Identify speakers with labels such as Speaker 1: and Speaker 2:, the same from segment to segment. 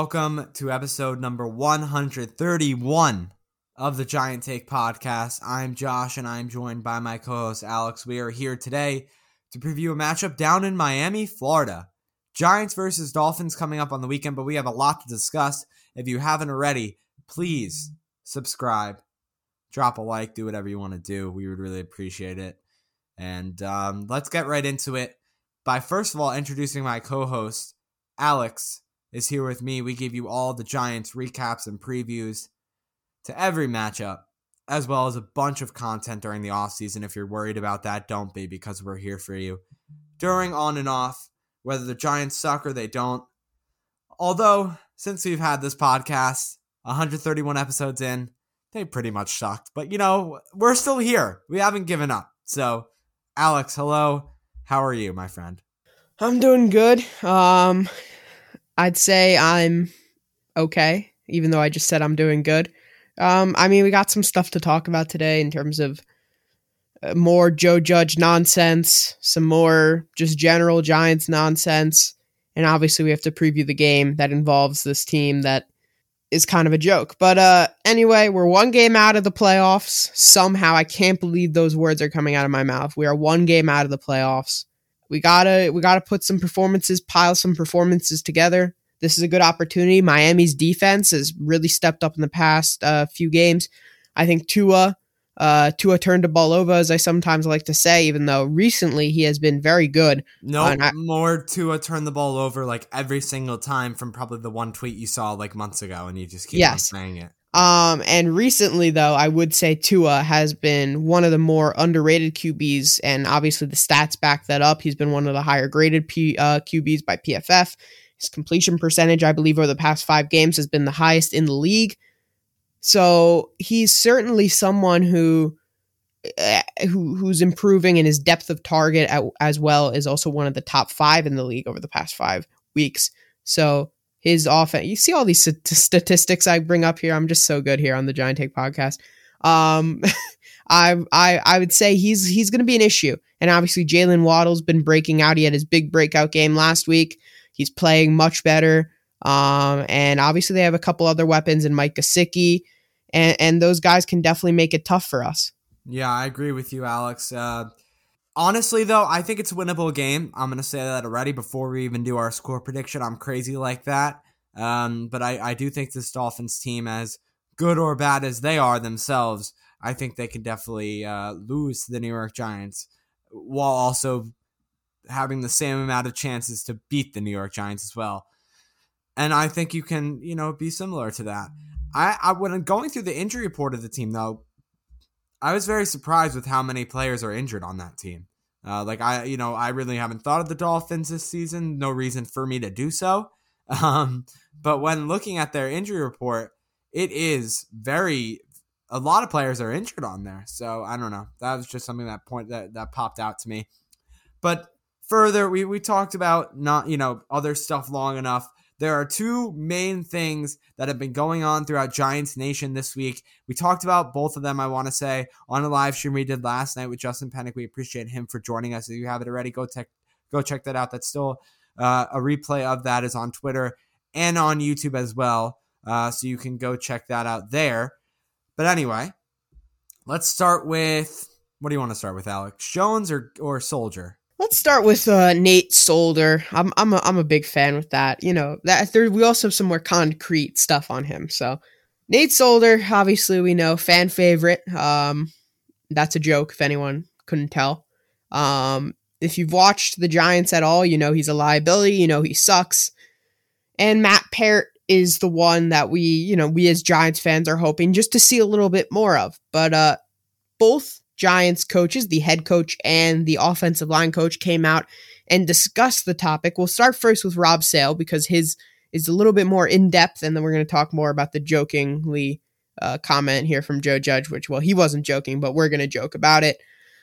Speaker 1: Welcome to episode number 131 of the Giant Take podcast. I'm Josh and I'm joined by my co host Alex. We are here today to preview a matchup down in Miami, Florida. Giants versus Dolphins coming up on the weekend, but we have a lot to discuss. If you haven't already, please subscribe, drop a like, do whatever you want to do. We would really appreciate it. And um, let's get right into it by first of all introducing my co host, Alex is here with me. We give you all the Giants recaps and previews to every matchup, as well as a bunch of content during the offseason. If you're worried about that, don't be because we're here for you during, on, and off, whether the Giants suck or they don't. Although, since we've had this podcast, 131 episodes in, they pretty much sucked. But, you know, we're still here. We haven't given up. So, Alex, hello. How are you, my friend?
Speaker 2: I'm doing good. Um, I'd say I'm okay, even though I just said I'm doing good. Um, I mean, we got some stuff to talk about today in terms of uh, more Joe Judge nonsense, some more just general Giants nonsense, and obviously we have to preview the game that involves this team that is kind of a joke. But uh, anyway, we're one game out of the playoffs. Somehow, I can't believe those words are coming out of my mouth. We are one game out of the playoffs we gotta we gotta put some performances, pile some performances together. This is a good opportunity. Miami's defense has really stepped up in the past uh, few games. I think Tua uh, Tua turned the ball over, as I sometimes like to say, even though recently he has been very good.
Speaker 1: No, uh, I- more Tua turned the ball over like every single time from probably the one tweet you saw like months ago, and you just keep yes. saying it.
Speaker 2: Um, and recently, though, I would say Tua has been one of the more underrated QBs, and obviously the stats back that up. He's been one of the higher graded P, uh, QBs by PFF. His completion percentage, I believe, over the past five games has been the highest in the league. So he's certainly someone who, uh, who who's improving, and his depth of target at, as well is also one of the top five in the league over the past five weeks. So his offense. You see all these statistics I bring up here. I'm just so good here on the Giant Take podcast. Um, I I I would say he's he's going to be an issue, and obviously Jaylen Waddle's been breaking out. He had his big breakout game last week. He's playing much better. Um, and obviously they have a couple other weapons in Mike Gesicki, and and those guys can definitely make it tough for us.
Speaker 1: Yeah, I agree with you, Alex. Uh, Honestly, though, I think it's a winnable game. I'm going to say that already before we even do our score prediction. I'm crazy like that. Um, but I, I do think this Dolphins team, as good or bad as they are themselves, I think they can definitely uh, lose to the New York Giants while also having the same amount of chances to beat the New York Giants as well. And I think you can, you know, be similar to that. I, I when going through the injury report of the team, though, I was very surprised with how many players are injured on that team. Uh, like I, you know, I really haven't thought of the Dolphins this season. No reason for me to do so. Um, but when looking at their injury report, it is very a lot of players are injured on there. So I don't know. That was just something that point that that popped out to me. But further, we we talked about not you know other stuff long enough. There are two main things that have been going on throughout Giants Nation this week. We talked about both of them, I want to say, on a live stream we did last night with Justin Pennick. We appreciate him for joining us. If you have it already, go, te- go check that out. That's still uh, a replay of that is on Twitter and on YouTube as well. Uh, so you can go check that out there. But anyway, let's start with what do you want to start with, Alex? Jones or or Solder?
Speaker 2: Let's start with uh, Nate Solder. I'm I'm a, I'm a big fan with that. You know that there, we also have some more concrete stuff on him. So Nate Solder, obviously we know fan favorite. Um, that's a joke if anyone couldn't tell. Um, if you've watched the Giants at all, you know he's a liability. You know he sucks. And Matt Peart is the one that we, you know, we as Giants fans are hoping just to see a little bit more of. But uh, both Giants coaches, the head coach and the offensive line coach, came out and discussed the topic. We'll start first with Rob Sale because his is a little bit more in depth, and then we're going to talk more about the jokingly uh, comment here from Joe Judge, which, well, he wasn't joking, but we're going to joke about it.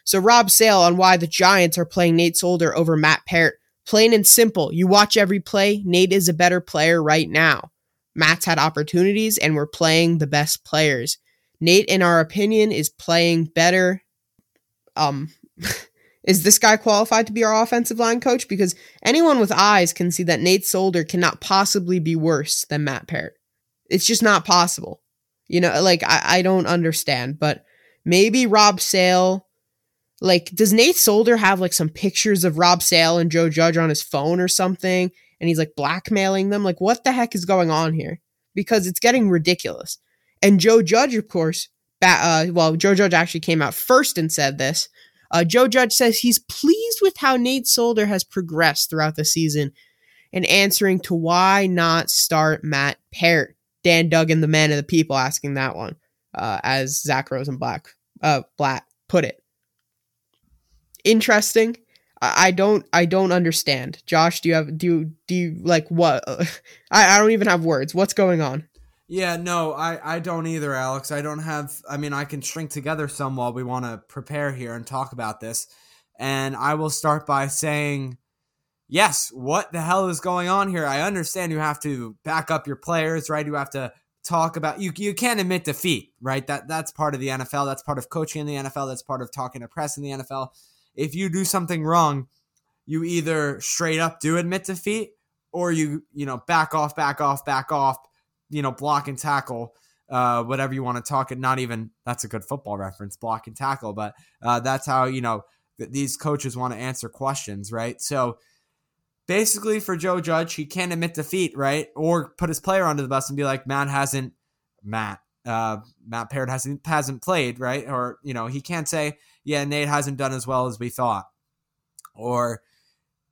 Speaker 2: So, Rob Sale on why the Giants are playing Nate Solder over Matt Peart. Plain and simple. You watch every play, Nate is a better player right now. Matt's had opportunities, and we're playing the best players. Nate, in our opinion, is playing better um, is this guy qualified to be our offensive line coach? Because anyone with eyes can see that Nate Solder cannot possibly be worse than Matt Peart. It's just not possible. You know, like I, I don't understand, but maybe Rob Sale. Like, does Nate Solder have like some pictures of Rob Sale and Joe Judge on his phone or something? And he's like blackmailing them? Like, what the heck is going on here? Because it's getting ridiculous. And Joe Judge, of course, uh, well, Joe Judge actually came out first and said this. Uh, Joe Judge says he's pleased with how Nate Solder has progressed throughout the season and answering to why not start Matt Peart. Dan Duggan, the man of the people, asking that one, uh, as Zach Rosenblatt uh, Blatt put it. Interesting. I, I don't. I don't understand. Josh, do you have? Do you? Do you like what? I, I don't even have words. What's going on?
Speaker 1: Yeah, no, I, I don't either, Alex. I don't have, I mean, I can shrink together some while we want to prepare here and talk about this. And I will start by saying, yes, what the hell is going on here? I understand you have to back up your players, right? You have to talk about, you, you can't admit defeat, right? That That's part of the NFL. That's part of coaching in the NFL. That's part of talking to press in the NFL. If you do something wrong, you either straight up do admit defeat or you, you know, back off, back off, back off you know, block and tackle, uh, whatever you want to talk it. Not even that's a good football reference, block and tackle, but uh, that's how you know th- these coaches want to answer questions, right? So basically, for Joe Judge, he can't admit defeat, right, or put his player under the bus and be like, Matt hasn't, Matt, uh, Matt Peart hasn't hasn't played, right, or you know, he can't say, yeah, Nate hasn't done as well as we thought, or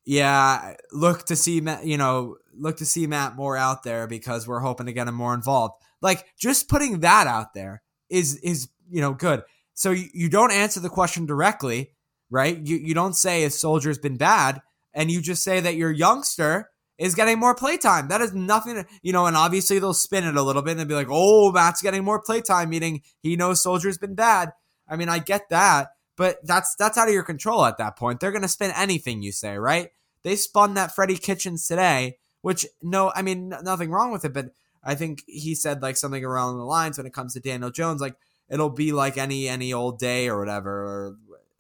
Speaker 1: yeah, look to see you know look to see Matt more out there because we're hoping to get him more involved. Like just putting that out there is is you know good. So you, you don't answer the question directly, right? You you don't say if Solder's been bad, and you just say that your youngster is getting more playtime. That is nothing, you know. And obviously they'll spin it a little bit and be like, "Oh, Matt's getting more playtime," meaning he knows Solder's been bad. I mean, I get that, but that's that's out of your control at that point. They're gonna spin anything you say, right? They spun that Freddie Kitchens today which no, I mean nothing wrong with it, but I think he said like something around the lines when it comes to Daniel Jones, like it'll be like any any old day or whatever or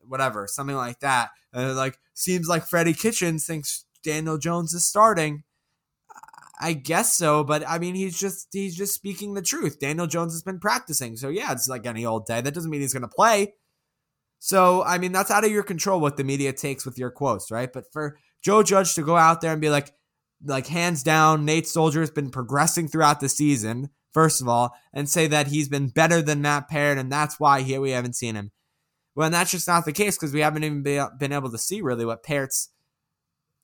Speaker 1: whatever, something like that. Uh, like seems like Freddie Kitchens thinks Daniel Jones is starting. I guess so, but I mean he's just he's just speaking the truth. Daniel Jones has been practicing, so yeah, it's like any old day. That doesn't mean he's going to play. So I mean that's out of your control what the media takes with your quotes, right? But for Joe Judge to go out there and be like, like hands down, Nate Solder has been progressing throughout the season, first of all, and say that he's been better than Matt Peart, and that's why here we haven't seen him. Well, that's just not the case because we haven't even been able to see really what Peart's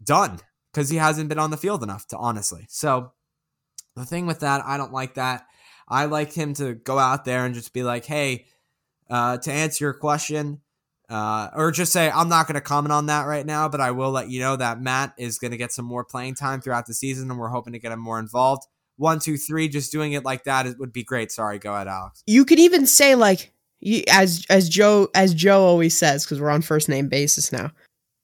Speaker 1: done because he hasn't been on the field enough to honestly. So the thing with that, I don't like that. I like him to go out there and just be like, hey, uh, to answer your question, uh, or just say I'm not going to comment on that right now, but I will let you know that Matt is going to get some more playing time throughout the season, and we're hoping to get him more involved. one, two, three, just doing it like that it would be great. Sorry, go ahead, Alex.
Speaker 2: You could even say like as as Joe as Joe always says because we're on first name basis now.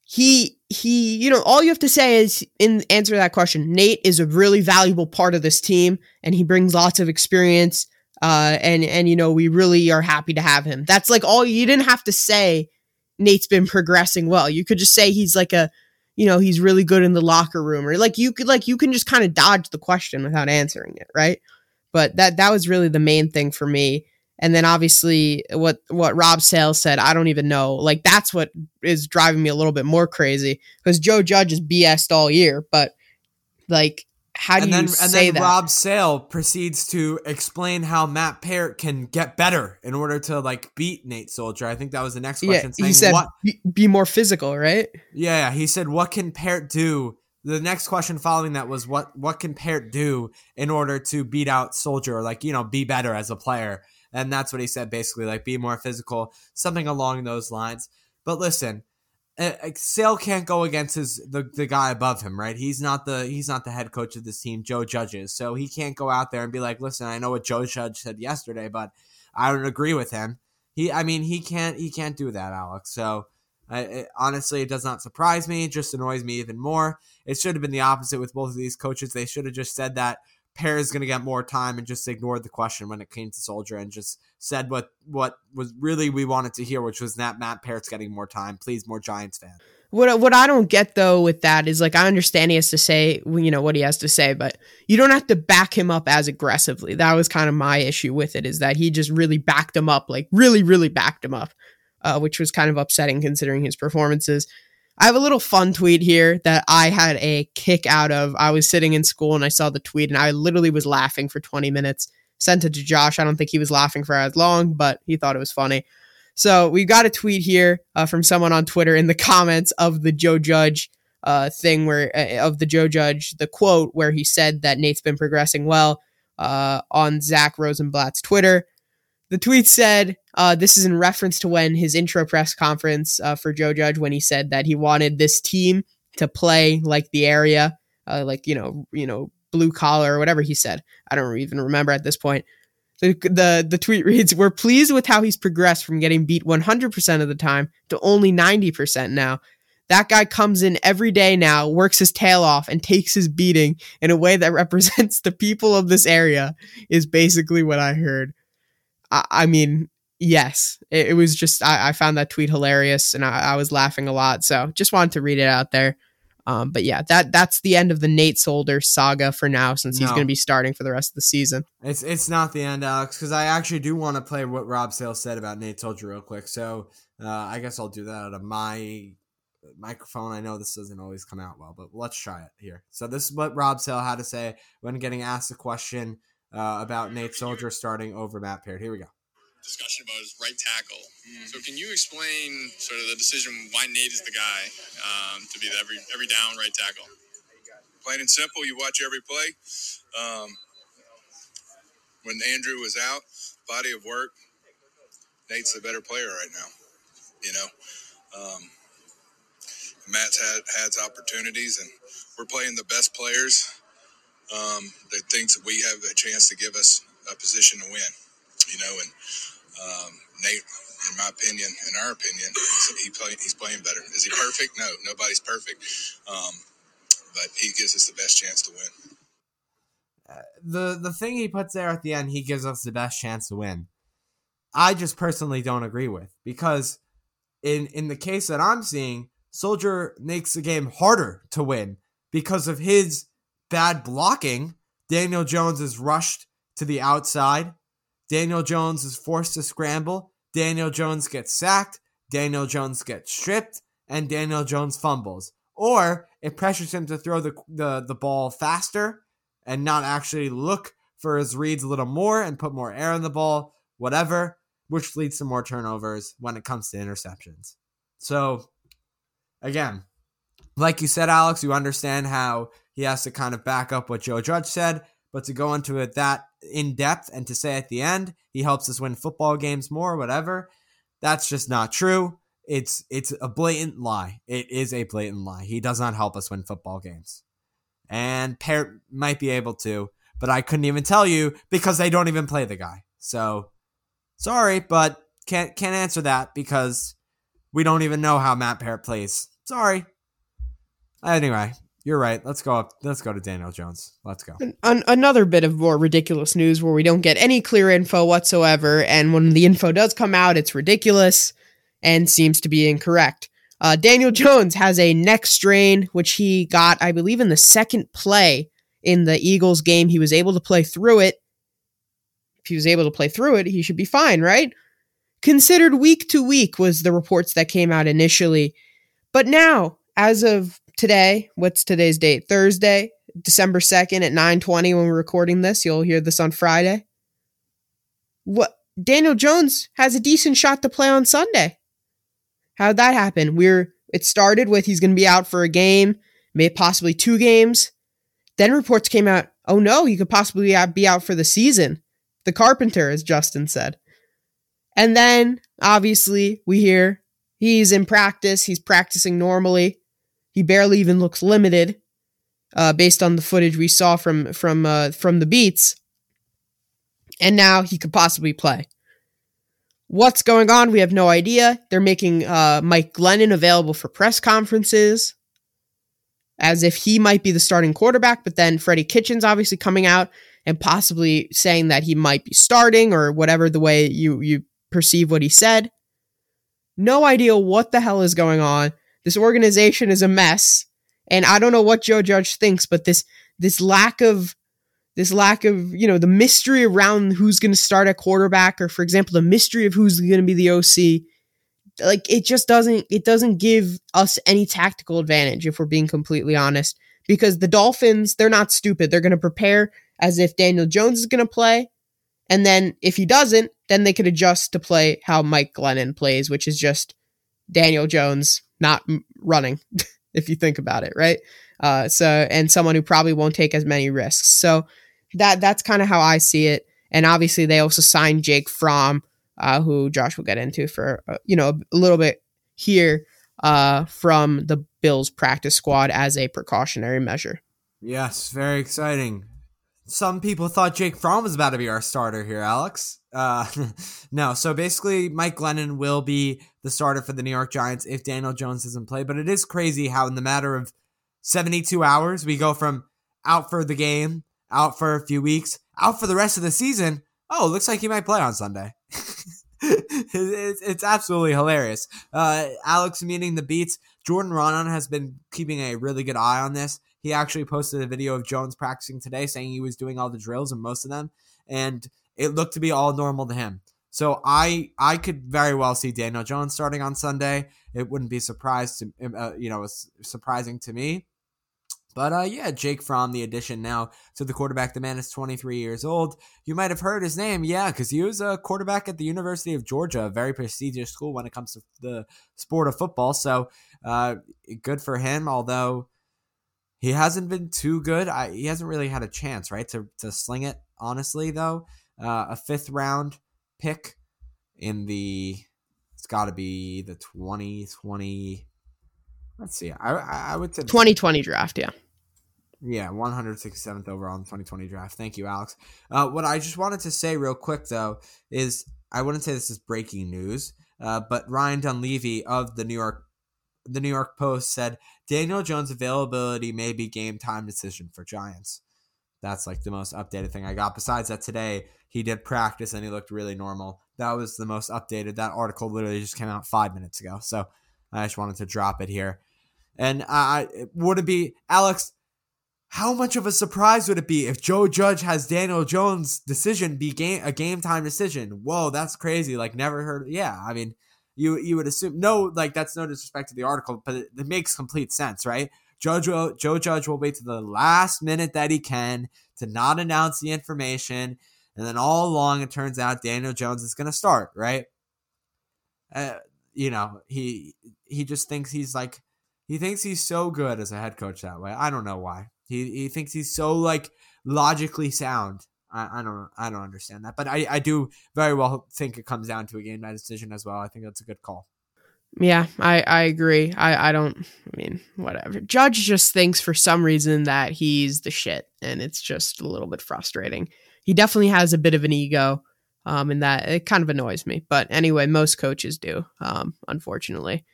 Speaker 2: He he, you know, all you have to say is in answer to that question. Nate is a really valuable part of this team, and he brings lots of experience. Uh, and and you know, we really are happy to have him. That's like all you didn't have to say. Nate's been progressing well. You could just say he's like a, you know, he's really good in the locker room, or like you could like you can just kind of dodge the question without answering it, right? But that that was really the main thing for me. And then obviously what what Rob Sales said, I don't even know. Like that's what is driving me a little bit more crazy because Joe Judge is BS'd all year, but like how do
Speaker 1: and then,
Speaker 2: you say
Speaker 1: and then
Speaker 2: that?
Speaker 1: Rob Sale proceeds to explain how Matt Parrott can get better in order to like beat Nate Solder. I think that was the next question.
Speaker 2: yeah, he said
Speaker 1: what?
Speaker 2: Be, be more physical, right?
Speaker 1: Yeah, he said, "What can Parrott do?" The next question following that was, "What what can Parrott do in order to beat out Solder, or like you know, be better as a player?" And that's what he said basically, like be more physical, something along those lines. But listen, uh, Sale can't go against his the, the guy above him, right? He's not the he's not the head coach of this team, Joe Judges. So he can't go out there and be like, "Listen, I know what Joe Judge said yesterday, but I don't agree with him." He, I mean, he can't he can't do that, Alex. So I, it, honestly, it does not surprise me. It just annoys me even more. It should have been the opposite with both of these coaches. They should have just said that Pear is going to get more time and just ignored the question when it came to Solder and just said what what was really we wanted to hear, which was that Matt Parrott's getting more time. Please, more Giants fans.
Speaker 2: What what I don't get though with that is like I understand he has to say you know what he has to say, but you don't have to back him up as aggressively. That was kind of my issue with it is that he just really backed him up, like really really backed him up, uh, which was kind of upsetting considering his performances. I have a little fun tweet here that I had a kick out of. I was sitting in school and I saw the tweet and I literally was laughing for 20 minutes. Sent it to Josh. I don't think he was laughing for as long, but he thought it was funny. So we got a tweet here uh, from someone on Twitter in the comments of the Joe Judge uh, thing where uh, of the Joe Judge the quote where he said that Nate's been progressing well uh, on Zach Rosenblatt's Twitter. The tweet said, uh, this is in reference to when his intro press conference uh, for Joe Judge, when he said that he wanted this team to play like the area, uh, like, you know, you know, blue collar or whatever he said. I don't even remember at this point. The, the, the tweet reads, We're pleased with how he's progressed from getting beat 100% of the time to only 90% now. That guy comes in every day now, works his tail off, and takes his beating in a way that represents the people of this area, is basically what I heard. I, I mean, yes, it, it was just I, I, found that tweet hilarious and I, I, was laughing a lot. So just wanted to read it out there. Um, but yeah, that that's the end of the Nate Solder saga for now, since he's no. going to be starting for the rest of the season.
Speaker 1: It's it's not the end, Alex, because I actually do want to play what Rob Sales said about Nate Solder real quick. So uh, I guess I'll do that out of my microphone. I know this doesn't always come out well, but let's try it here. So this is what Rob Sale had to say when getting asked a question uh, about Nate Solder starting over Matt Parrott. Here we go
Speaker 3: discussion about his right tackle. Mm. So, can you explain sort of the decision why Nate is the guy um, to be the every every down right tackle?
Speaker 4: Plain and simple, you watch every play. Um, when Andrew was out, body of work, Nate's the better player right now. You know, um, Matt's had has opportunities, and we're playing the best players. Um, that thinks that we have a chance to give us a position to win. You know, and um, Nate, in my opinion, in our opinion, he play, he's playing better. Is he perfect? No, nobody's perfect. Um, but he gives us the best chance to win.
Speaker 1: Uh, the the thing he puts there at the end, he gives us the best chance to win. I just personally don't agree with because in in the case that I'm seeing, Solder makes the game harder to win because of his bad blocking. Daniel Jones is rushed to the outside Daniel Jones is forced to scramble. Daniel Jones gets sacked. Daniel Jones gets stripped. And Daniel Jones fumbles. Or it pressures him to throw the, the, the ball faster and not actually look for his reads a little more and put more air on the ball, whatever, which leads to more turnovers when it comes to interceptions. So, again, like you said, Alex, you understand how he has to kind of back up what Joe Judge said, but to go into it that in depth and to say at the end he helps us win football games more, whatever, that's just not true. It's it's a blatant lie. It is a blatant lie. He does not help us win football games. And Parrott might be able to, but I couldn't even tell you because they don't even play the guy. So sorry, but can't can't answer that because we don't even know how Matt Peart plays. Sorry. Anyway, you're right. Let's go up. Let's go to Daniel Jones. Let's go.
Speaker 2: An- another bit of more ridiculous news where we don't get any clear info whatsoever, and when the info does come out, it's ridiculous and seems to be incorrect. Uh, Daniel Jones has a neck strain, which he got, I believe, in the second play in the Eagles game. He was able to play through it. If he was able to play through it, he should be fine, right? Considered week to week was the reports that came out initially. But now, as of today, what's today's date? Thursday, December 2nd at 9:20 when we're recording this. You'll hear this on Friday. What Daniel Jones has a decent shot to play on Sunday. How'd that happen? We're it started with he's going to be out for a game, may possibly two games. Then reports came out, oh no, he could possibly be out for the season. The carpenter, as Justin said. And then obviously we hear he's in practice, he's practicing normally. He barely even looks limited, uh, based on the footage we saw from from uh, from the beats. And now he could possibly play. What's going on? We have no idea. They're making uh, Mike Glennon available for press conferences as if he might be the starting quarterback, but then Freddie Kitchens obviously coming out and possibly saying that he might be starting or whatever the way you you perceive what he said. No idea what the hell is going on. This organization is a mess, and I don't know what Joe Judge thinks, but this this lack of this lack of you know the mystery around who's going to start at quarterback, or for example, the mystery of who's going to be the OC like it just doesn't it doesn't give us any tactical advantage if we're being completely honest because the Dolphins they're not stupid. They're going to prepare as if Daniel Jones is going to play and then if he doesn't then they could adjust to play how Mike Glennon plays which is just Daniel Jones not running if you think about it right uh so and someone who probably won't take as many risks so that that's kind of how I see it and obviously they also signed Jake Fromm uh, who Josh will get into for uh, you know a little bit here uh, from the Bills practice squad as a precautionary measure.
Speaker 1: Yes, very exciting. Some people thought Jake Fromm was about to be our starter here, Alex. Uh, no, so basically, Mike Glennon will be the starter for the New York Giants if Daniel Jones doesn't play. But it is crazy how, in the matter of 72 hours, we go from out for the game, out for a few weeks, out for the rest of the season. Oh, looks like he might play on Sunday. it's, absolutely hilarious. Uh, Alex meeting the beats. Jordan Raanan has been keeping a really good eye on this. He actually posted a video of Jones practicing today, saying he was doing all the drills and most of them, and it looked to be all normal to him. So I I could very well see Daniel Jones starting on Sunday. It wouldn't be surprised to uh, you know surprising to me. But uh, yeah, Jake Fromm, the addition now to the quarterback. The man is 23 years old. You might have heard his name, yeah, because he was a quarterback at the University of Georgia, a very prestigious school when it comes to the sport of football. So uh, good for him, although he hasn't been too good. I, he hasn't really had a chance, right, to, to sling it, honestly, though. Uh, a fifth round pick in the, it's got to be the 2020. Let's see. I I would say
Speaker 2: 2020 draft, yeah.
Speaker 1: Yeah, 167th overall in the 2020 draft. Thank you, Alex. Uh, what I just wanted to say real quick, though, is I wouldn't say this is breaking news, uh, but Ryan Dunleavy of the New York the New York Post said Daniel Jones' availability may be game time decision for Giants. That's like the most updated thing I got. Besides that, today he did practice and he looked really normal. That was the most updated. That article literally just came out five minutes ago. So I just wanted to drop it here. And I would it be Alex? how much of a surprise would it be if Joe Judge has Daniel Jones' decision be game a game time decision? Whoa, that's crazy! Like never heard. Yeah, I mean, you you would assume no, like that's no disrespect to the article, but it, it makes complete sense, right? Judge will, Joe Judge will wait to the last minute that he can to not announce the information, and then all along it turns out Daniel Jones is going to start, right? Uh, you know, he he just thinks he's like he thinks he's so good as a head coach that way. I don't know why. He he thinks he's so like logically sound. I, I don't I don't understand that, but I, I do very well think it comes down to a game night decision as well. I think that's a good call.
Speaker 2: Yeah, I, I agree. I, I don't I mean, whatever. Judge just thinks for some reason that he's the shit, and it's just a little bit frustrating. He definitely has a bit of an ego, um, and that it kind of annoys me. But anyway, most coaches do, um, unfortunately.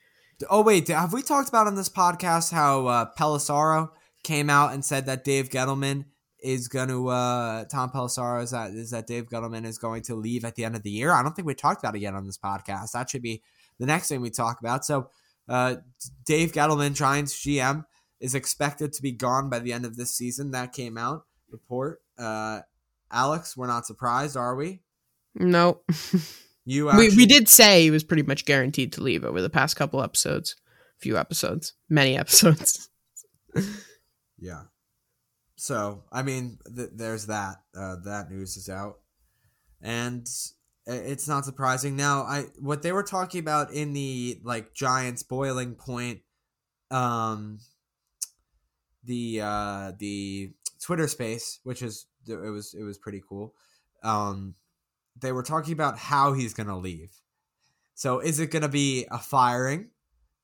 Speaker 1: Oh wait, have we talked about on this podcast how uh, Pelissero came out and said that Dave Gettleman is going to uh, Tom Pelissero is that is that Dave Gettleman is going to leave at the end of the year? I don't think we talked about it yet on this podcast. That should be the next thing we talk about. So, uh, Dave Gettleman, Giants GM, is expected to be gone by the end of this season. That came out report. Uh, Alex, we're not surprised, are we?
Speaker 2: No.
Speaker 1: You
Speaker 2: we,
Speaker 1: actually,
Speaker 2: we did say he was pretty much guaranteed to leave over the past couple episodes, few episodes, many episodes.
Speaker 1: Yeah. So I mean, th- there's that. Uh, that news is out, and it's not surprising. Now, I what they were talking about in the like Giants boiling point, um, the uh the Twitter space, which is it was it was pretty cool. Um, they were talking about how he's gonna leave. So is it gonna be a firing?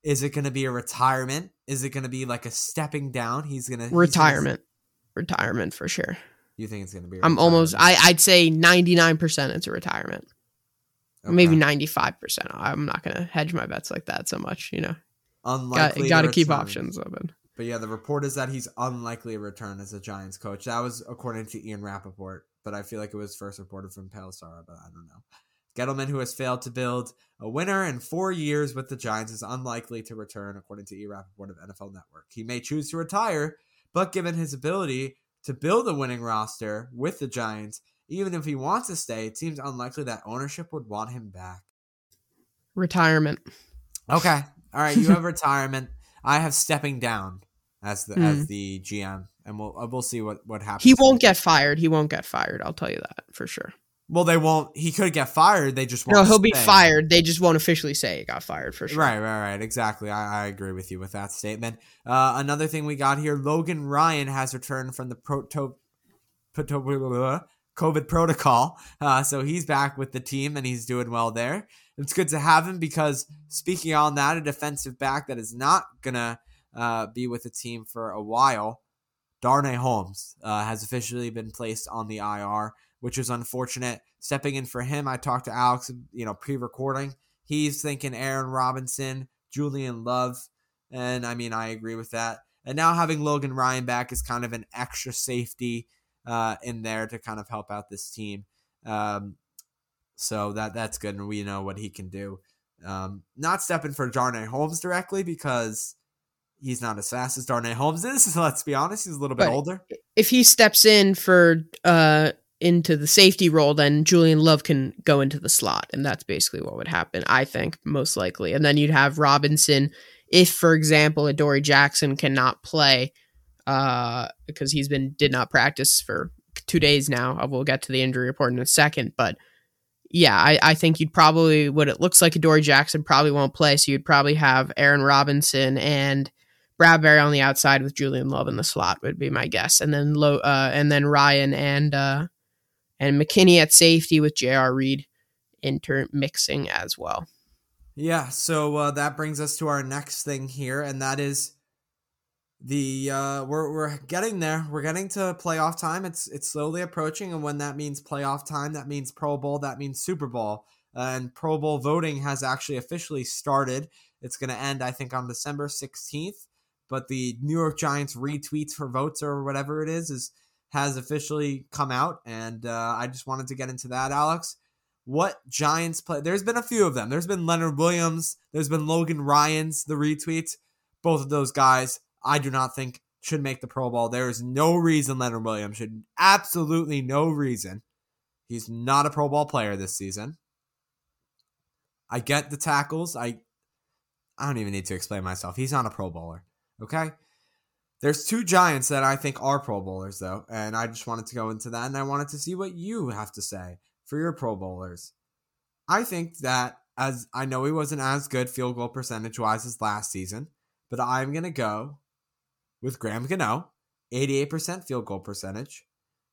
Speaker 1: Is it gonna be a retirement? Is it gonna be like a stepping down? He's gonna he's gonna-
Speaker 2: Retirement. Retirement for sure.
Speaker 1: You think it's gonna be? a
Speaker 2: I'm almost? I, I'd say ninety nine percent it's a retirement.
Speaker 1: Okay.
Speaker 2: Maybe ninety five percent. I'm not gonna hedge my bets like that so much, you know.
Speaker 1: Unlikely.
Speaker 2: got to
Speaker 1: to
Speaker 2: keep options open.
Speaker 1: But yeah, the report is that he's unlikely to return as a Giants coach. That was according to Ian Rapoport, but I feel like it was first reported from Pelissero, but I don't know. Gettleman, who has failed to build a winner in four years with the Giants, is unlikely to return, according to Ian Rapoport of NFL Network. He may choose to retire, but given his ability to build a winning roster with the Giants, even if he wants to stay, it seems unlikely that ownership would want him back.
Speaker 2: Retirement.
Speaker 1: Okay. All right. You have retirement. I have stepping down as the as
Speaker 2: Mm.
Speaker 1: the GM, and we'll uh, we'll see what what happens.
Speaker 2: He won't get fired. He won't get fired. I'll tell you that for sure.
Speaker 1: Well, they won't. He could get fired. They just won't.
Speaker 2: No, he'll be fired. They just won't officially say he got fired for sure.
Speaker 1: Right, right, right. Exactly. I, I agree with you with that statement. Uh, another thing we got here: Logan Ryan has returned from the pro- to- proto- COVID protocol, uh, so he's back with the team and he's doing well there. It's good to have him because speaking on that, a defensive back that is not gonna uh, be with the team for a while, Darnay Holmes uh, has officially been placed on the IR, which is unfortunate. Stepping in for him, I talked to Alex, you know, pre-recording. He's thinking Aaron Robinson, Julian Love, and I mean, I agree with that. And now having Logan Ryan back is kind of an extra safety uh, in there to kind of help out this team. Um, so that that's good, and we know what he can do. Um, not stepping for Darnay Holmes directly because he's not as fast as Darnay Holmes is. Let's be honest, he's a little bit
Speaker 2: But-
Speaker 1: older.
Speaker 2: If he steps in for uh into the safety role, then Julian Love can go into the slot, and that's basically what would happen. I think most likely, and then you'd have Robinson. If, for example, Adoree Jackson cannot play uh, because he's been did not practice for two days now, we'll get to the injury report in a second, but yeah, I, I think you'd probably what it looks like Adoree Jackson probably won't play, so you'd probably have Aaron Robinson and Bradberry on the outside with Julian Love in the slot would be my guess, and then low, uh, and then Ryan and uh, and McKinney at safety with J.R. Reed intermixing as well.
Speaker 1: Yeah, so uh, that brings us to our next thing here, and that is the uh, we're we're getting there. We're getting to playoff time. It's it's slowly approaching, and when that means playoff time, that means Pro Bowl, that means Super Bowl, and Pro Bowl voting has actually officially started. It's going to end, I think, on December sixteenth. But the New York Giants retweets for votes or whatever it is is has officially come out, and uh, I just wanted to get into that, Alex what Giants play. There's been a few of them. There's been Leonard Williams. There's been Logan Ryan's the retweets. Both of those guys, I do not think should make the Pro Bowl. There is no reason Leonard Williams should. Absolutely no reason. He's not a Pro Bowl player this season. I get the tackles. I I don't even need to explain myself. He's not a Pro Bowler. Okay. There's two Giants that I think are Pro Bowlers though, and I just wanted to go into that, and I wanted to see what you have to say for your Pro Bowlers. I think that as I know he wasn't as good field goal percentage wise as last season, but I'm gonna go with Graham Gano, 88% field goal percentage.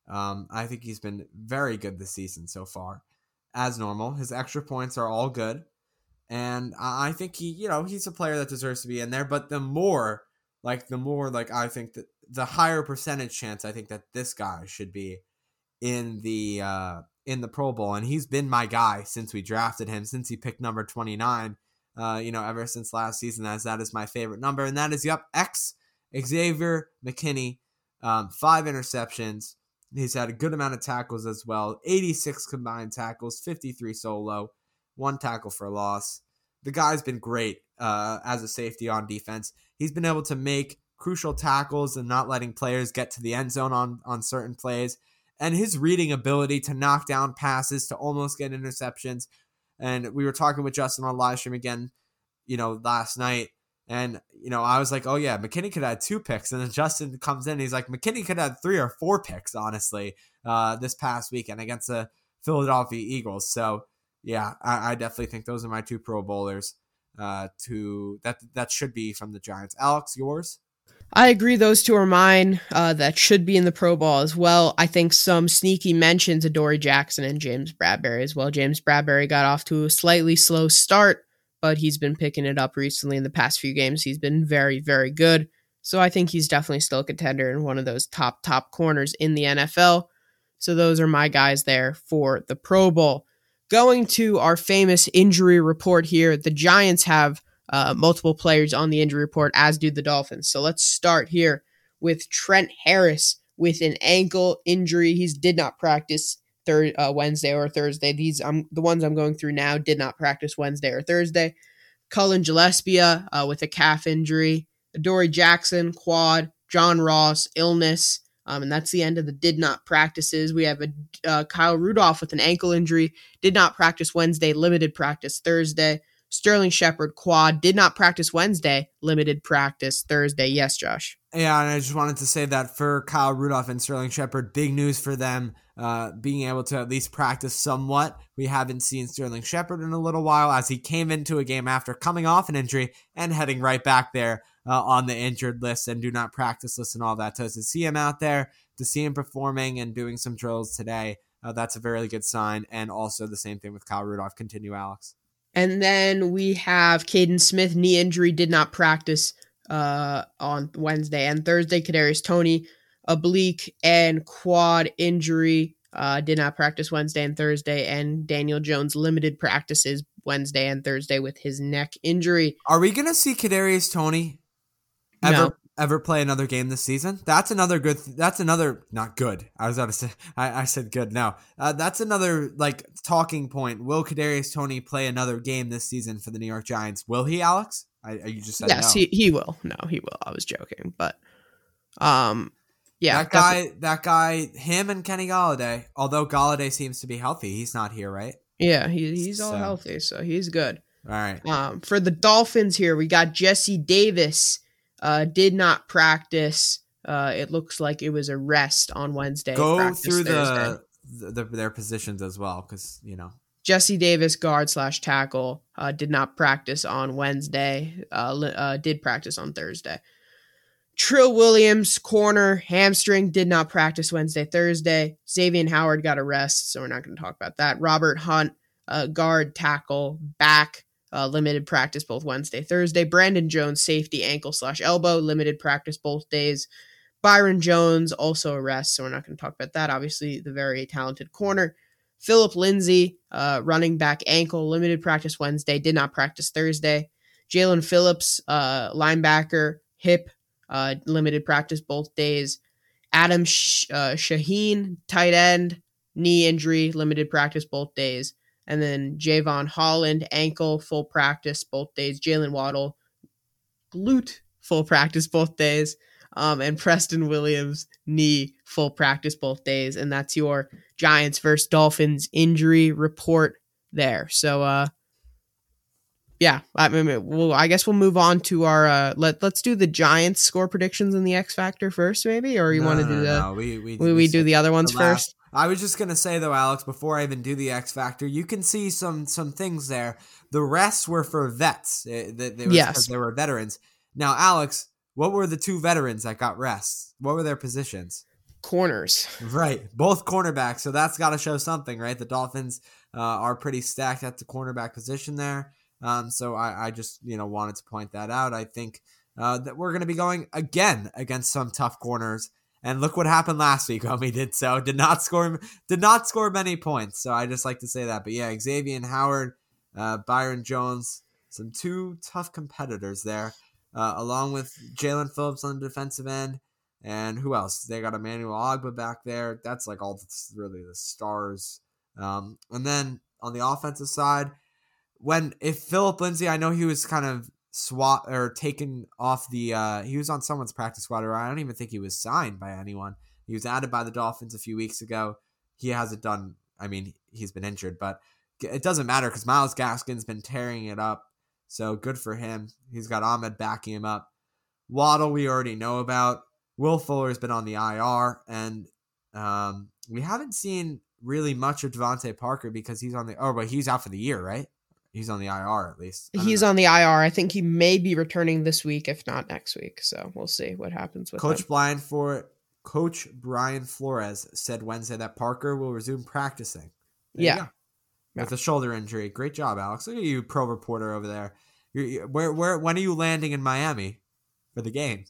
Speaker 1: Um, I think he's been very good this season so far. As normal, his extra points are all good. and I I think he, you know, he's a player that deserves to be in there. But the more, like, the more, like, I think that the higher percentage chance I think that this guy should be in the uh in the Pro Bowl, and he's been my guy since we drafted him, since he picked number twenty nine. Uh, you know, ever since last season, as that is my favorite number, and that is yep, X Xavier McKinney, um, five interceptions. He's had a good amount of tackles as well, eighty six combined tackles, fifty three solo, one tackle for loss. The guy's been great uh, as a safety on defense. He's been able to make crucial tackles and not letting players get to the end zone on on certain plays. And his reading ability to knock down passes to almost get interceptions. And we were talking with Justin on live stream again you know last night. And you know I was like oh yeah McKinney could have two picks. And then Justin comes in he's like McKinney could have three or four picks honestly uh this past weekend against the Philadelphia Eagles. So yeah I, I definitely think those are my two pro bowlers uh to that that should be from the Giants Alex yours
Speaker 2: I agree. Those two are mine. Uh, that should be in the Pro Bowl as well. I think some sneaky mentions of Dory Jackson and James Bradberry as well. James Bradberry got off to a slightly slow start, but he's been picking it up recently in the past few games. He's been very, very good. So I think he's definitely still a contender and one of those top, top corners in the NFL. So those are my guys there for the Pro Bowl. Going to our famous injury report here, the Giants have uh, multiple players on the injury report, as do the Dolphins. So let's start here with Trent Harris with an ankle injury. He did not practice thir- uh, Wednesday or Thursday. These um, the ones I'm going through now did not practice Wednesday or Thursday. Cullen Gillaspia uh, with a calf injury. Dory Jackson quad. John Ross illness. Um, and that's the end of the did not practices. We have a uh, Kyle Rudolph with an ankle injury, did not practice Wednesday, limited practice Thursday. Sterling Shepard quad did not practice Wednesday, limited practice Thursday. Yes, Josh.
Speaker 1: Yeah, and I just wanted to say that for Kyle Rudolph and Sterling Shepard, big news for them uh, being able to at least practice somewhat. We haven't seen Sterling Shepard in a little while as he came into a game after coming off an injury and heading right back there uh, on the injured list and do not practice list and all that. So to see him out there, to see him performing and doing some drills today, uh, that's a very good sign. And also the same thing with Kyle Rudolph. Continue, Alex.
Speaker 2: And then we have Kaden Smith, knee injury, did not practice uh, on Wednesday and Thursday. Kadarius Toney, oblique and quad injury, uh, did not practice Wednesday and Thursday. And Daniel Jones limited practices Wednesday and Thursday with his neck injury.
Speaker 1: Are we gonna see Kadarius Toney ever
Speaker 2: No.
Speaker 1: ever play another game this season? That's another good. That's another not good. I was about to say. I, I said good. No, uh, that's another like talking point. Will Kadarius Toney play another game this season for the New York Giants? Will he, Alex? I, you just said
Speaker 2: yes,
Speaker 1: no.
Speaker 2: he, he will. No, he will. I was joking. But um, yeah,
Speaker 1: that guy, that guy, him and Kenny Golladay. Although Golladay seems to be healthy, he's not here, right?
Speaker 2: Yeah, he, he's all
Speaker 1: So-
Speaker 2: healthy, so he's good.
Speaker 1: All right.
Speaker 2: Um, for the Dolphins here, we got Jesse Davis. Uh, did not practice. Uh, it looks like it was a rest on Wednesday.
Speaker 1: Go through the, the their positions as well, because you know.
Speaker 2: Jesse Davis, guard slash tackle, uh, did not practice on Wednesday. Uh, uh, did practice on Thursday. Trill Williams, corner, hamstring, did not practice Wednesday, Thursday. Xavier Howard got a rest, so we're not going to talk about that. Robert Hunt, uh, guard, tackle, back, uh, limited practice both Wednesday, Thursday. Brandon Jones, safety, ankle slash elbow, limited practice both days. Byron Jones, also a rest, so we're not going to talk about that. Obviously, the very talented corner. Phillip Lindsay, uh, running back ankle, limited practice Wednesday, did not practice Thursday. Jaelan Phillips, uh, linebacker, hip, uh, limited practice both days. Adam Sh- uh, Shaheen, tight end, knee injury, limited practice both days. And then Jevon Holland, ankle, full practice both days. Jaylen Waddle, glute, full practice both days. Um, and Preston Williams, knee, full practice both days. And that's your Giants versus Dolphins injury report there. So, uh, yeah, I mean, well, I guess we'll move on to our uh, let let's do the Giants score predictions in the X Factor first, maybe, or you
Speaker 1: No,
Speaker 2: want to
Speaker 1: no,
Speaker 2: do the
Speaker 1: no, we we,
Speaker 2: we, we do the other ones
Speaker 1: the last-
Speaker 2: first?
Speaker 1: I was just gonna say though, Alex, before I even do the X Factor, you can see some some things there. The rests were for vets. Eh, They,
Speaker 2: Yes.
Speaker 1: they were veterans. Now, Alex, what were the two veterans that got rests? What were their positions?
Speaker 2: Corners.
Speaker 1: Right, both cornerbacks. So that's got to show something, right? The Dolphins uh, are pretty stacked at the cornerback position there. Um, so I, I just you know wanted to point that out. I think uh, that we're going to be going again against some tough corners. And look what happened last week when we did so. Did not score did not score many points. So I just like to say that. But yeah, Xavier Howard, uh, Byron Jones, some two tough competitors there, uh, along with Jaelan Phillips on the defensive end. And who else? They got Emmanuel Ogbah back there. That's like all the, really the stars. Um, and then on the offensive side, when if Phillip Lindsay, I know he was kind of swat or taken off the uh he was on someone's practice squad or I don't even think he was signed by anyone. He was added by the Dolphins a few weeks ago. He hasn't done I mean, he's been injured, but it doesn't matter cuz Myles Gaskin's been tearing it up. So good for him. He's got Ahmed backing him up. Waddle we already know about. Will Fuller's been on the IR and um we haven't seen really much of DeVante Parker because he's on the oh but he's out for the year, right? He's on the IR at least.
Speaker 2: He's know. on the IR. I think he may be returning this week, if not next week. So we'll see what happens with
Speaker 1: Coach
Speaker 2: him.
Speaker 1: Brian for Coach Brian Flores said Wednesday that Parker will resume practicing.
Speaker 2: There yeah.
Speaker 1: With yeah. a shoulder injury. Great job, Alex. Look at you, pro reporter over there. You're, where, where, when are you landing in Miami for the game?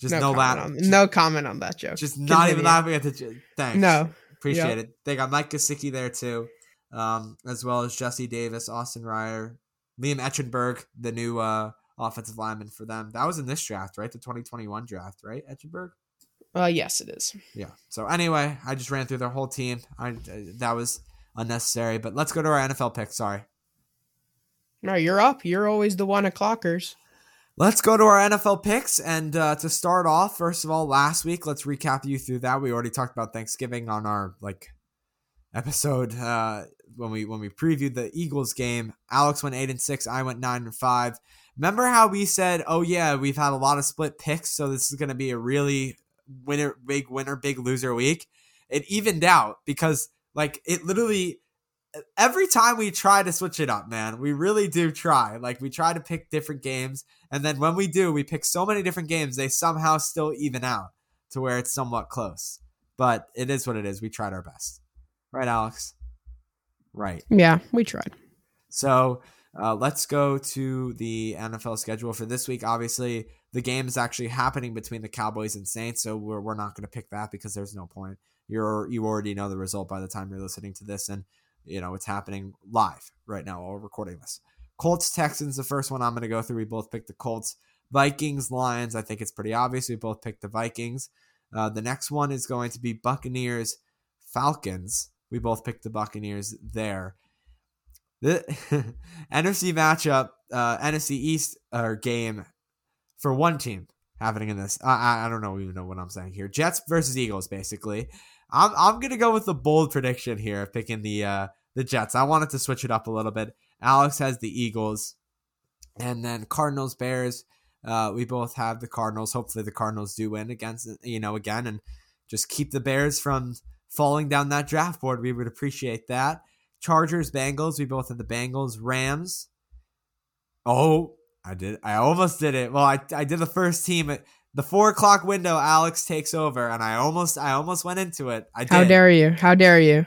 Speaker 2: Just no, no comment on, no comment on that joke.
Speaker 1: Just Continue. not even laughing at the joke. Thanks.
Speaker 2: No.
Speaker 1: Appreciate yep. it. They got Mike Gesicki there too um, as well as Jesse Davis, Austin Reiter, Liam Eichenberg, the new uh, offensive lineman for them. That was in this draft, right? The 2021 draft, right? Eichenberg.
Speaker 2: Uh, yes, it is.
Speaker 1: Yeah. So anyway, I just ran through their whole team. I that was unnecessary, but let's go to our NFL pick. Sorry.
Speaker 2: No, you're up. You're always the one o'clockers.
Speaker 1: Let's go to our NFL picks. And uh, to start off, first of all, last week, let's recap you through that. We already talked about Thanksgiving on our like episode uh, when we when we previewed the Eagles game. Alex went eight and six. I went nine and five. Remember how we said, "Oh yeah, we've had a lot of split picks, so this is going to be a really winner, big winner, big loser week." It evened out because like it literally every time we try to switch it up, man, we really do try. Like we try to pick different games, and then when we do, we pick so many different games, they somehow still even out to where it's somewhat close. But it is what it is. We tried our best. Right, Alex? Right.
Speaker 2: Yeah, we tried.
Speaker 1: So uh, let's go to the NFL schedule for this week. Obviously, the game is actually happening between the Cowboys and Saints, so we're, we're not going to pick that because there's no point. You're you already know the result by the time you're listening to this, and you know it's happening live right now while we're recording this. Colts Texans, the first one I'm going to go through. We both picked the Colts. Vikings Lions. I think it's pretty obvious. We both picked the Vikings. Uh, the next one is going to be Buccaneers Falcons. We both picked the Buccaneers there. The NFC matchup, uh, NFC East uh, game for one team happening in this. I, I don't know even know what I'm saying here. Jets versus Eagles, basically. I'm I'm gonna go with the bold prediction here, picking the uh, the Jets. I wanted to switch it up a little bit. Alex has the Eagles, and then Cardinals Bears. Uh, we both have the Cardinals. Hopefully, the Cardinals do win against you know again, and just keep the Bears from falling down that draft board. We would appreciate that. Chargers, Bengals. We both have the Bengals. Rams. Oh, I did. I almost did it. Well, I, I did the first team at the four o'clock window. Alex takes over, and I almost I almost went into it. I did.
Speaker 2: How dare you? How dare you?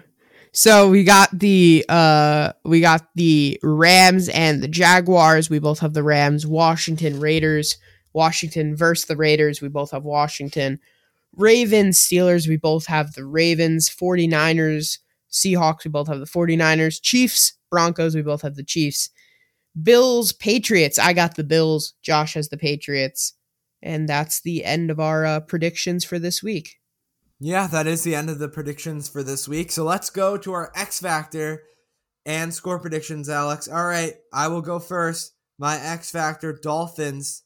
Speaker 2: So we got the uh we got the Rams and the Jaguars. We both have the Rams. Washington Raiders. Washington versus the Raiders. We both have Washington. Ravens, Steelers, we both have the Ravens. 49ers, Seahawks, we both have the 49ers. Chiefs, Broncos, we both have the Chiefs. Bills, Patriots, I got the Bills. Josh has the Patriots. And that's the end of our uh, predictions for this week.
Speaker 1: Yeah, that is the end of the predictions for this week. So let's go to our X Factor and score predictions, Alex. All right, I will go first. My X Factor Dolphins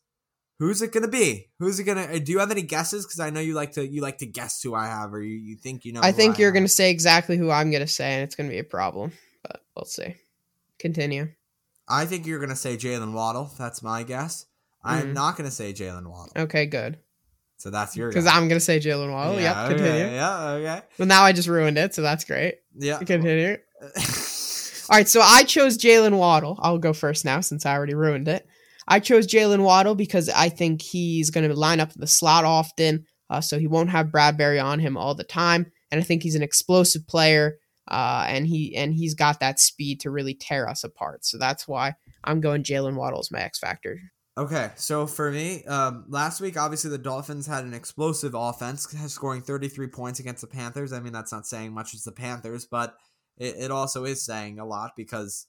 Speaker 1: Who's it gonna be? Who's it gonna? Uh, do you have any guesses? Because I know you like to you like to guess who I have, or you, you think you know.
Speaker 2: I think
Speaker 1: I
Speaker 2: you're
Speaker 1: have.
Speaker 2: gonna say exactly who I'm gonna say, and it's gonna be a problem. But we'll see. Continue.
Speaker 1: I think you're gonna say Jaylen Waddle. That's my guess. Mm-hmm. I'm not gonna say Jaylen Waddle.
Speaker 2: Okay, good.
Speaker 1: So that's your
Speaker 2: because I'm gonna say Jaylen Waddle. Yeah, yep. Continue.
Speaker 1: Okay, yeah. Okay.
Speaker 2: Well, now I just ruined it, so that's great.
Speaker 1: Yeah.
Speaker 2: Continue. All right, so I chose Jaylen Waddle. I'll go first now since I already ruined it. I chose Jaylen Waddle because I think he's going to line up in the slot often, uh, so he won't have Bradberry on him all the time. And I think he's an explosive player. uh, and he and he's got that speed to really tear us apart. So that's why I'm going Jaylen Waddle as my X factor.
Speaker 1: Okay, so for me, um, last week obviously the Dolphins had an explosive offense, scoring 33 points against the Panthers. I mean, that's not saying much as the Panthers, but it, it also is saying a lot because,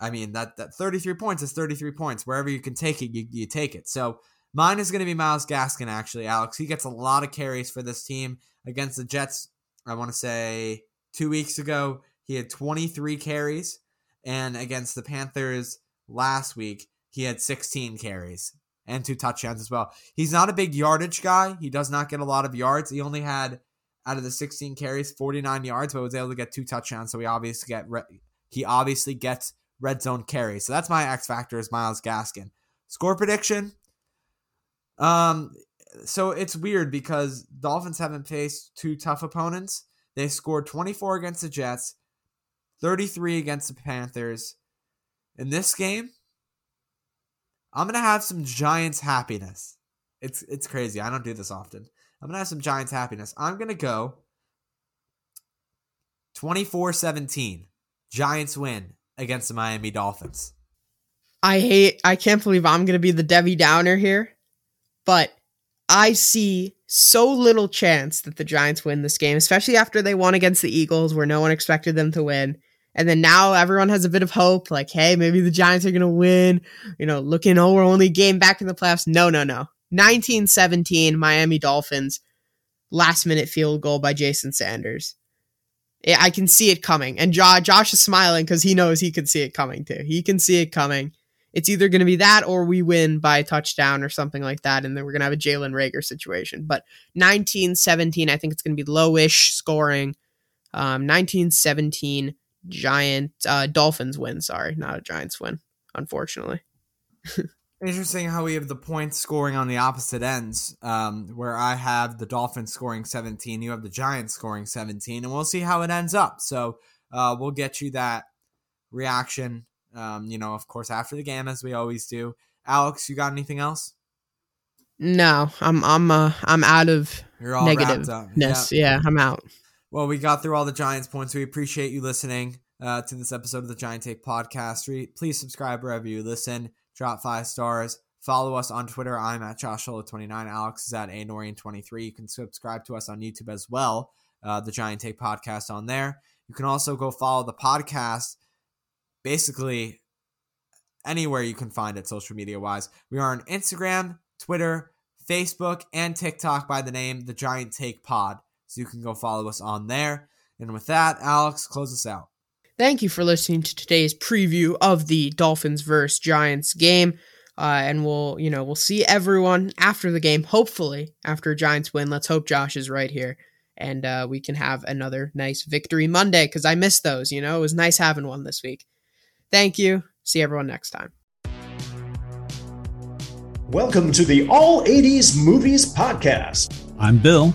Speaker 1: I mean, that that 33 points is 33 points. Wherever you can take it, you, you take it. So mine is going to be Myles Gaskin. Actually, Alex, he gets a lot of carries for this team against the Jets. I want to say two weeks ago he had 23 carries, and against the Panthers last week he had 16 carries and two touchdowns as well. He's not a big yardage guy. He does not get a lot of yards. He only had out of the 16 carries 49 yards, but was able to get two touchdowns. So he obviously get he obviously gets red zone carry. So that's my X factor is Myles Gaskin. Score prediction. Um, so it's weird because Dolphins haven't faced two tough opponents. They scored 24 against the Jets, 33 against the Panthers. In this game, I'm gonna have some Giants happiness. It's it's crazy. I don't do this often. I'm gonna have some Giants happiness. I'm gonna go 24-17. Giants win against the Miami Dolphins.
Speaker 2: I hate I can't believe I'm gonna be the Debbie Downer here, but I see so little chance that the Giants win this game, especially after they won against the Eagles where no one expected them to win. And then now everyone has a bit of hope, like, hey, maybe the Giants are going to win. You know, looking, oh, we're only game back in the playoffs. No, no, no. 1917, Miami Dolphins, last minute field goal by Jason Sanders. I can see it coming. And Josh is smiling because he knows he can see it coming too. He can see it coming. It's either going to be that or we win by a touchdown or something like that. And then we're going to have a Jalen Reagor situation. But 1917, I think it's going to be lowish scoring. Um, 1917 Giant uh, Dolphins win. Sorry, not a Giants win, unfortunately.
Speaker 1: Interesting how we have the points scoring on the opposite ends, um, where I have the Dolphins scoring 17, you have the Giants scoring 17, and we'll see how it ends up. So uh, we'll get you that reaction, um, you know, of course, after the game, as we always do. Alex, you got anything else?
Speaker 2: No, I'm I'm uh, I'm out of negativeness. Yep. Yeah, I'm out.
Speaker 1: Well, we got through all the Giants points. We appreciate you listening uh, to this episode of the Giant Take Podcast. Please subscribe wherever you listen. Drop five stars. Follow us on Twitter. I'm at Joshua29. Alex is at Anorian23. You can subscribe to us on YouTube as well. Uh, the Giant Take Podcast on there. You can also go follow the podcast basically anywhere you can find it social media wise. We are on Instagram, Twitter, Facebook, and TikTok by the name The Giant Take Pod. So you can go follow us on there. And with that, Alex, close us out.
Speaker 2: Thank you for listening to today's preview of the Dolphins versus Giants game. Uh, and we'll, you know, we'll see everyone after the game. Hopefully, after a Giants win. Let's hope Josh is right here, and uh, we can have another nice victory Monday because I missed those. You know, it was nice having one this week. Thank you. See everyone next time.
Speaker 5: Welcome to the All 80s Movies Podcast.
Speaker 6: I'm Bill.